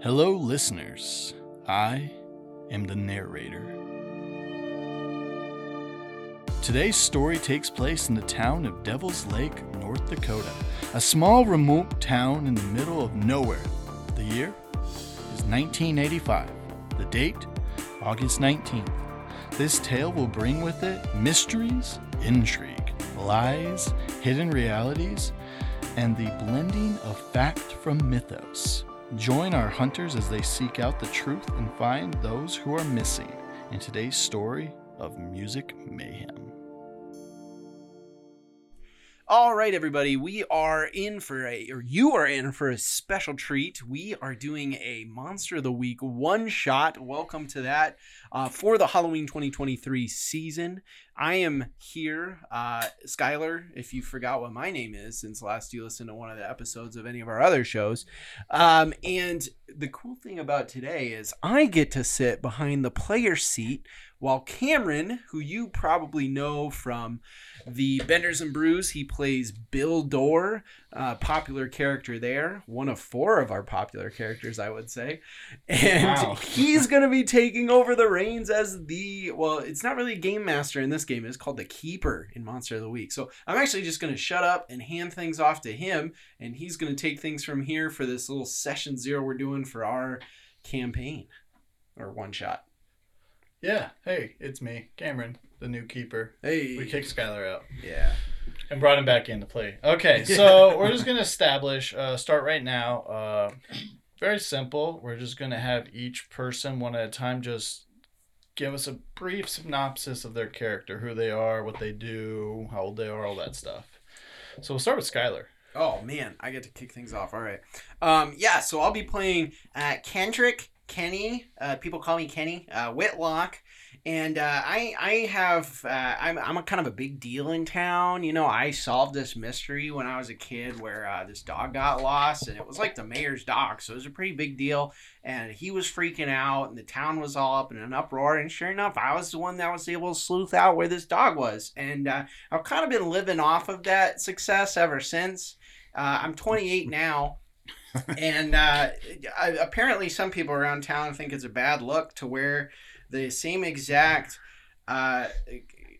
Hello, listeners. I am the narrator. Today's story takes place in the town of Devil's Lake, North Dakota, a small remote town in the middle of nowhere. The year is 1985. The date, August 19th. This tale will bring with it mysteries, intrigue, lies, hidden realities, and the blending of fact from mythos. Join our hunters as they seek out the truth and find those who are missing in today's story of music mayhem. All right, everybody, we are in for a, or you are in for a special treat. We are doing a Monster of the Week one shot. Welcome to that uh, for the Halloween 2023 season. I am here, uh, Skyler. If you forgot what my name is since last you listened to one of the episodes of any of our other shows, um, and the cool thing about today is I get to sit behind the player seat while Cameron, who you probably know from the Benders and Brews, he plays Bill Dorr, uh, popular character there, one of four of our popular characters, I would say, and Wow. he's going to be taking over the reins as the well. It's not really a game master in this game; it's called the Keeper in Monster of the Week. So I'm actually just going to shut up and hand things off to him, and he's going to take things from here for this little session zero we're doing for our campaign or one shot. Yeah, hey, it's me, Cameron, the new keeper. Hey, We kicked Skyler out yeah. And brought him back in to play. Okay, so we're just gonna establish, uh, start right now. Uh, very simple. We're just gonna have each person one at a time just give us a brief synopsis of their character, who they are, what they do, how old they are, all that stuff. So we'll start with Skyler. Oh man, I get to kick things off. All right. Um, yeah, so I'll be playing uh, Kendrick Kenny. Uh, people call me Kenny uh, Whitlock, and uh, I I have uh, I'm I'm a kind of a big deal in town. You know, I solved this mystery when I was a kid where uh, this dog got lost, and it was like the mayor's dog, so it was a pretty big deal. And he was freaking out, and the town was all up in an uproar. And sure enough, I was the one that was able to sleuth out where this dog was, and uh, I've kind of been living off of that success ever since. Uh, I'm 28 now, and uh, I, apparently some people around town think it's a bad look to wear the same exact uh,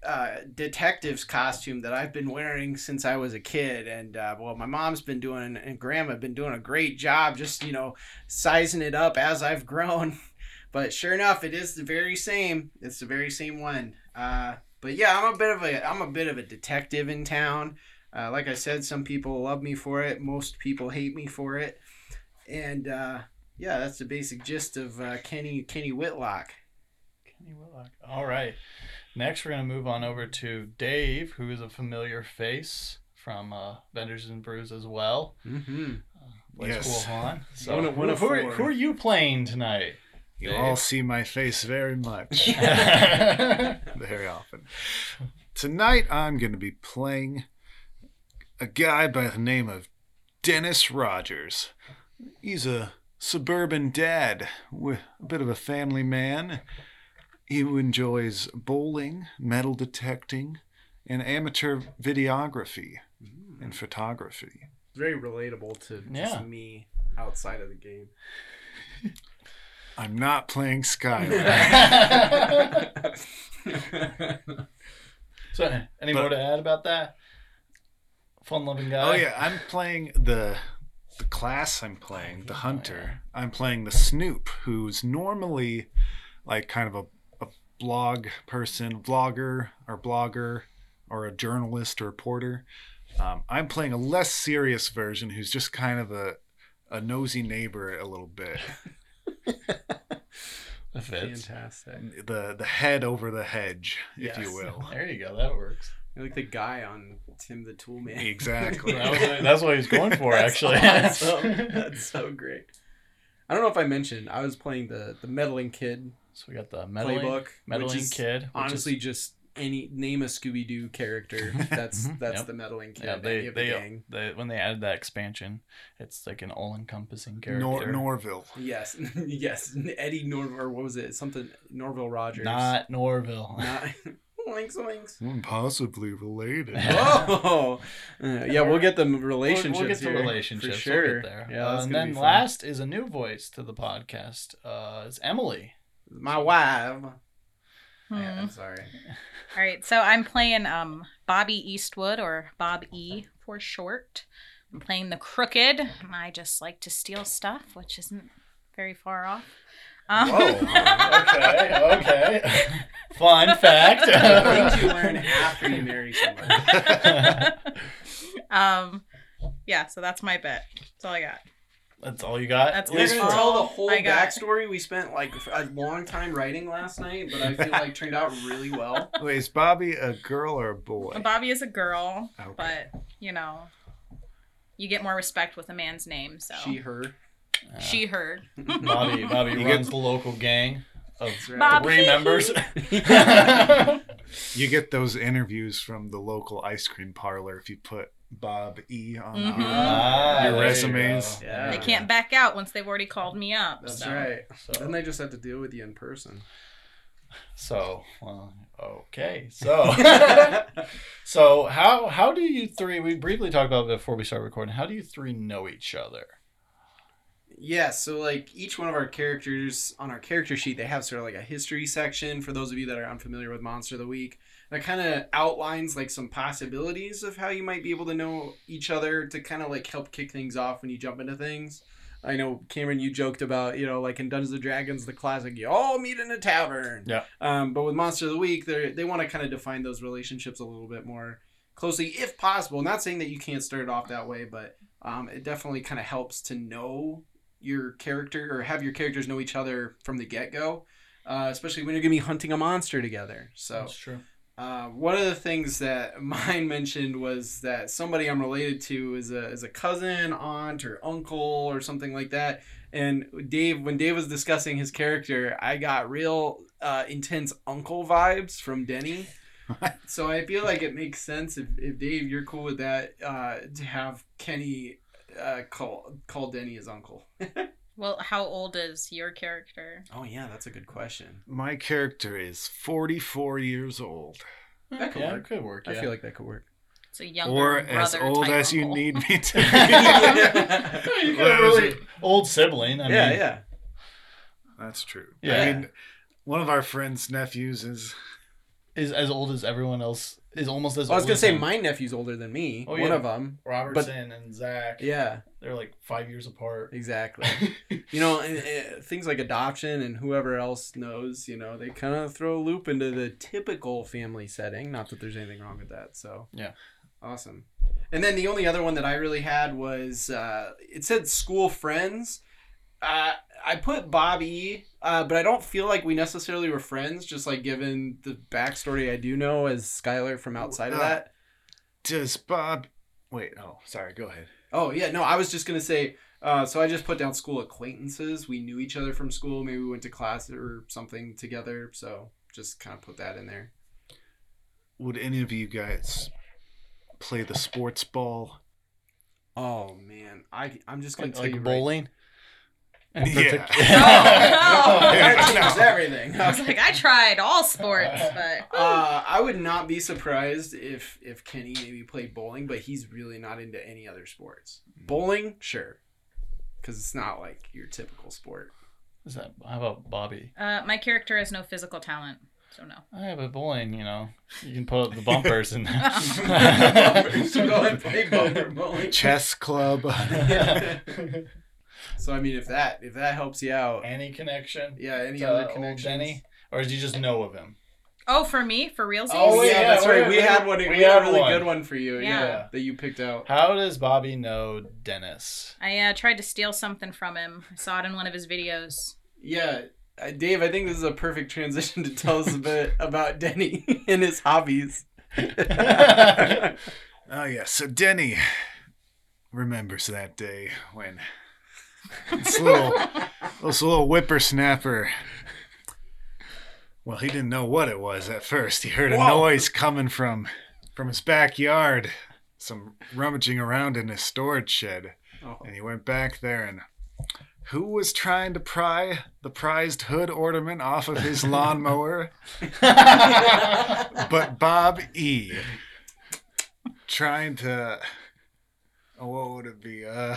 uh, detective's costume that I've been wearing since I was a kid. And uh, well, my mom's been doing and grandma been doing a great job, just you know, sizing it up as I've grown. But sure enough, it is the very same. It's the very same one. Uh, but yeah, I'm a bit of a I'm a bit of a detective in town. Uh, like I said, some people love me for it. Most people hate me for it. And uh, yeah, that's the basic gist of uh, Kenny Kenny Whitlock. Kenny Whitlock. All right. Next, we're gonna move on over to Dave, who is a familiar face from uh, Benders and Brews as well. Mm-hmm. Plays Yes. Cool Han. So, One one who, who are, who are you playing tonight? You Dave? all see my face very much, very often. Tonight, I'm going to be playing a guy by the name of Dennis Rogers. He's a suburban dad, with a bit of a family man. He enjoys bowling, metal detecting, and amateur videography hmm. and photography. Very relatable to Yeah. just me outside of the game. I'm not playing Skyler. so, any But- more to add about that? Fun-loving guy. Oh yeah, I'm playing the the class I'm playing, oh, the hunter. I'm playing the Snoop, who's normally like kind of a, a blog person, vlogger or blogger or a journalist or reporter. Um, I'm playing a less serious version who's just kind of a a nosy neighbor a little bit. That fits. Fantastic. The the head over the hedge, if Yes. you will. There you go. That works. You're like the guy on Tim the Toolman. Exactly. That was, that's what he was going for, That's actually. awesome. That's so great. I don't know if I mentioned I was playing the the meddling kid so we got the meddling, playbook, meddling which is kid. which honestly is- just any name a Scooby Doo character. That's Mhm. that's Yep. the meddling kid. yeah, any they of the they, gang. they when they added that expansion, it's like an all-encompassing character. Nor- Norville. Yes, yes. Eddie Norville, or what was it? Something Norville Rogers. Not Norville. Not- Oinks, oinks. Hmm, Possibly related. Oh, Uh, yeah, we'll get the relationships. We'll, we'll get to here, relationships. for sure. We'll get there. Yeah, Uh, and then last is a new voice to the podcast. Uh, it's Emily. My wife. Hmm. Yeah, I'm sorry. All right, so I'm playing um Bobbi Eastwood or Bob E for short. I'm playing the crooked. and I just like to steal stuff, which isn't very far off. Um, okay, okay. Fun fact. Things you learn after you marry somebody. um, yeah, so that's my bet. That's all I got. That's all you got. That's We're It's gonna for- tell the whole I got- backstory. We spent like a long time writing last night, but I feel like turned out really well. Wait, is Bobbi a girl or a boy? Bobbi is a girl, Okay. but you know, you get more respect with a man's name. So She, her. Uh, she heard. Bobbi. Bobbi You runs get- the local gang of right. Bobbi. three members. You get those interviews from the local ice cream parlor if you put Bob E on Mhm. your- Ah, Your there you resumes. Yeah. They can't back out once they've already called me up. That's so. right. So- Then they just have to deal with you in person. So, well, okay. So, so how how do you three? We briefly talked about it before we start recording. How do you three know each other? Yeah, so like each one of our characters on our character sheet, they have sort of like a history section for those of you that are unfamiliar with Monster of the Week. That kind of outlines like some possibilities of how you might be able to know each other to kind of like help kick things off when you jump into things. I know Cameron, you joked about you know like in Dungeons and Dragons, the classic you all meet in a tavern. Yeah. Um, but with Monster of the Week, they they want to kind of define those relationships a little bit more closely, if possible. Not saying that you can't start it off that way, but um, it definitely kind of helps to know your character or have your characters know each other from the get go, uh, especially when you're gonna be hunting a monster together. So that's true. Uh, one of the things that mine mentioned was that somebody I'm related to is a is a cousin, aunt, or uncle or something like that. And Dave, when Dave was discussing his character, I got real uh, intense uncle vibes from Denny. so I feel like it makes sense if, if Dave, you're cool with that, uh, to have Kenny uh, call call Denny his uncle. Well, how old is your character? Oh yeah, that's a good question. My character is 44 years old. That could yeah, work. could work. I feel like that could work. It's a younger or brother as old type as you uncle. need me to be. you got a really old sibling. I yeah, mean, yeah. That's true. Yeah. I mean, one of our friends' nephews is. Is as old as everyone else. Is almost as. Well, I was gonna say him. my nephew's older than me. Oh, one yeah. of them. Robertson and Zach. Yeah, they're like five years apart. exactly. you know, and, uh, things like adoption and whoever else knows, you know, they kind of throw a loop into the typical family setting. Not that there's anything wrong with that. So Yeah. awesome. And then the only other one that I really had was uh, it said school friends. Uh, I put Bobbi, uh, but I don't feel like we necessarily were friends. Just like given the backstory I do know as Skyler from outside of Uh, that. Does Bob. Wait, oh, sorry, go ahead. Oh yeah, no, I was just gonna say. Uh, so I just put down school acquaintances. We knew each other from school. Maybe we went to class or something together. So just kind of put that in there. Would any of you guys play the sports ball? Oh man, I I'm just gonna Like, tell like you bowling. In Yeah. partic- Oh, no. Right. That everything. I was like, I tried all sports, but Uh, I would not be surprised if if Kenny maybe played bowling, but he's really not into any other sports. Bowling, sure, because it's not like your typical sport. Is that? How about Bobbi? uh, my character has no physical talent, so no. I have a bowling. You know, you can put up the bumpers and. so go and play bumper bowling. Chess club. So I mean, if that if that helps you out, Any connection? yeah. Any to other connection? connections? Denny, or did you just know of him? Oh, for me, for real? Oh yeah, yeah, that's we- right. We, we- had one. We, we had had a really one. good one for you. Yeah. Yeah. that you picked out. How does Bobbi know Dennis? I uh, tried to steal something from him. I saw it in one of his videos. Yeah, uh, Dave. I think this is a perfect transition to tell us a bit about Denny and his hobbies. Oh yeah, so Denny remembers that day when this little this little whippersnapper. Well, he didn't know what it was at first. He heard a Whoa. noise coming from from his backyard, some rummaging around in his storage shed, Oh. and he went back there and Who was trying to pry the prized hood ornament off of his lawnmower? but Bob E. Trying to. oh, What would it be? Uh,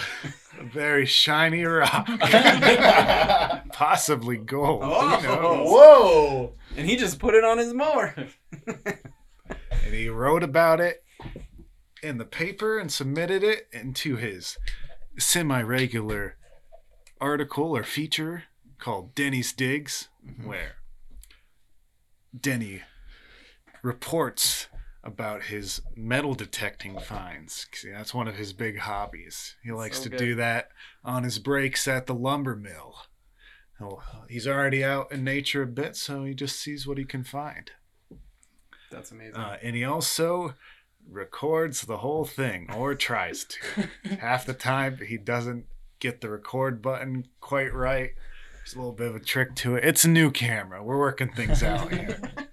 a very shiny rock. Possibly gold. Oh. Who knows? Whoa! And he just put it on his mower. And he wrote about it in the paper and submitted it into his semi regular article or feature called Denny's Digs, mm-hmm. where Denny reports about his metal detecting finds. 'Cause that's one of his big hobbies. He likes So to good. do that on his breaks at the lumber mill. Well, he's already out in nature a bit, so he just sees what he can find. That's amazing. Uh, and he also records the whole thing, or tries to. Half the time, he doesn't get the record button quite right. There's a little bit of a trick to it. It's a new camera. We're working things out here.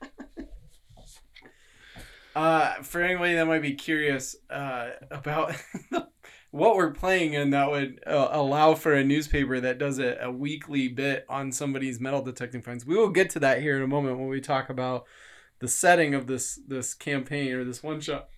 Uh, for anybody that might be curious uh, about what we're playing and that would uh, allow for a newspaper that does a, a weekly bit on somebody's metal detecting finds, we will get to that here in a moment when we talk about the setting of this this campaign or this one shot.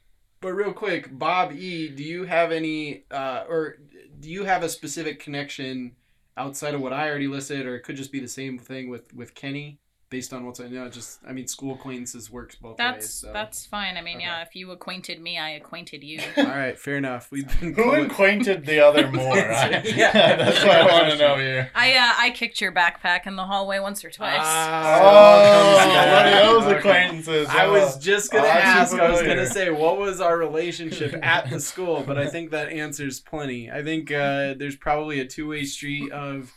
But real quick, Bob E, do you have any uh, or do you have a specific connection outside of what I already listed, or it could just be the same thing with with Kenny? Based on what's I know, just I mean, school acquaintances works both That's ways. So. that's fine. I mean, Okay. yeah, if you acquainted me, I acquainted you. All right, fair enough. We've been Who going- acquainted the other more? I, Yeah. that's what I want to know here. I uh, I kicked your backpack in the hallway once or twice. Oh, Ah, one of those okay. acquaintances. I uh, was just gonna Oh, ask. I was gonna say, what was our relationship at the school? But I think that answers plenty. I think uh, there's probably a two way street of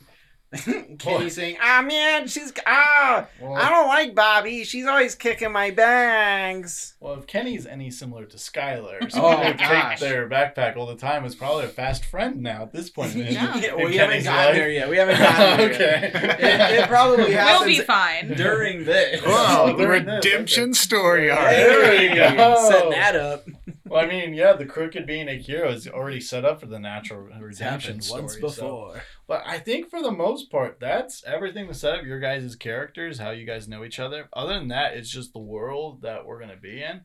Kenny saying, "Ah, man, she's ah, Well, I don't like Bobbi. She's always kicking my bags." well, if Kenny's any similar to Skyler, so Oh, someone who gosh. takes their backpack all the time is probably a fast friend now at this point. In, Yeah. Yeah, in we haven't gotten life. there yet. We haven't gotten there okay. It, it probably we'll be fine. during this. Oh, the During this, redemption story arc. There we go. Setting that up. Well, I mean, yeah, the crooked being a hero is already set up for the natural redemption story. once so- before. But I think for the most part, that's everything to set up your guys' characters, how you guys know each other. Other than that, it's just the world that we're gonna be in.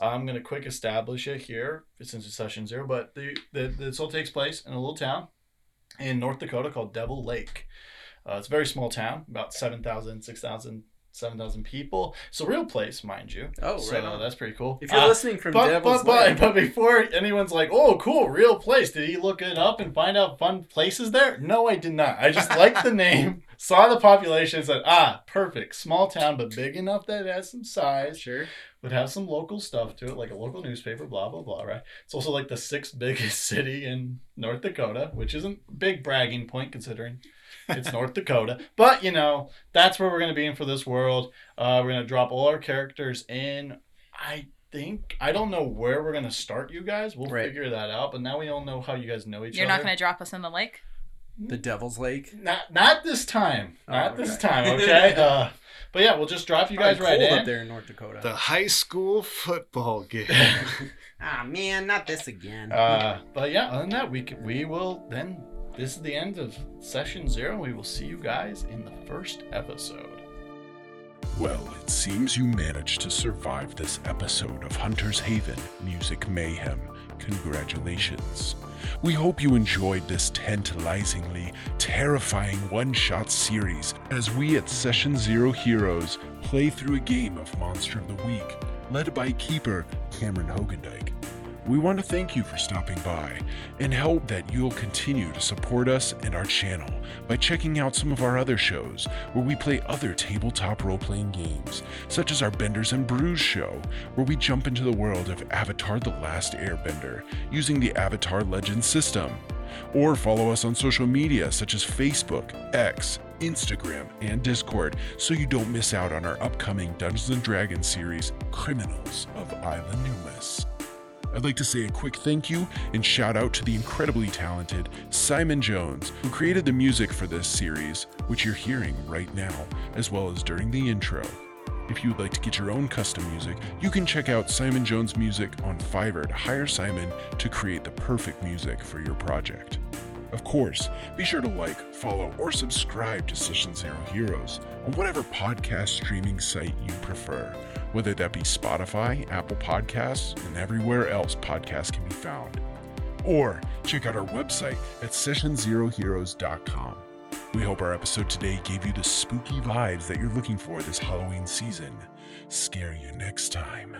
I'm gonna quick establish it here since it's session zero. But the, the this all takes place in a little town in North Dakota called Devil Lake. Uh, it's a very small town, about 7,000, 6,000, 7,000 people. It's a real place, mind you. Oh, so right on. that's pretty cool. If you're Uh, listening from but, Devil's but, but, Lake- but before anyone's like, oh, cool, real place, did he look it up and find out fun places there? No, I did not. I just liked the name, saw the population, said, ah, perfect. Small town, but big enough that it has some size, sure. would have some local stuff to it, like a local newspaper, blah, blah, blah, right? It's also like the sixth biggest city in North Dakota, which isn't a big bragging point considering it's North Dakota. But, you know, that's where we're going to be in for this world. Uh, we're going to drop all our characters in. I think, I don't know where we're going to start you guys. We'll Right. figure that out. But now we all know how you guys know each other. You're not going to drop us in the lake. The Devil's Lake. Not, not this time. Oh, Not this time, okay? uh, but yeah, we'll just drop you guys right in. up there in North Dakota. The high school football game. Ah man, not this again. Uh, but yeah, other than that, we c- we will then. This is the end of session zero. We will see you guys in the first episode. Well, it seems you managed to survive this episode of Hunter's Haven Music Mayhem. Congratulations. We hope you enjoyed this tantalizingly terrifying one shot series as we at Session Zero Heroes play through a game of Monster of the Week, led by Keeper Cameron Hoogendyk. We want to thank you for stopping by and hope that you'll continue to support us and our channel by checking out some of our other shows where we play other tabletop role playing games, such as our Benders and Brews show, where we jump into the world of Avatar The Last Airbender using the Avatar Legends system. Or follow us on social media such as Facebook, X, Instagram, and Discord so you don't miss out on our upcoming Dungeons and Dragons series, Criminals of Isla Numus. I'd like to say a quick thank you and shout out to the incredibly talented Simon Jones, who created the music for this series, which you're hearing right now, as well as during the intro. If you would like to get your own custom music, you can check out Simon Jones Music on Fiverr to hire Simon to create the perfect music for your project. Of course, be sure to like, follow, or subscribe to Session Zero Heroes on whatever podcast streaming site you prefer, whether that be Spotify, Apple Podcasts, and everywhere else podcasts can be found. Or check out our website at sessionzeroheroes.com. We hope our episode today gave you the spooky vibes that you're looking for this Halloween season. Scare you next time.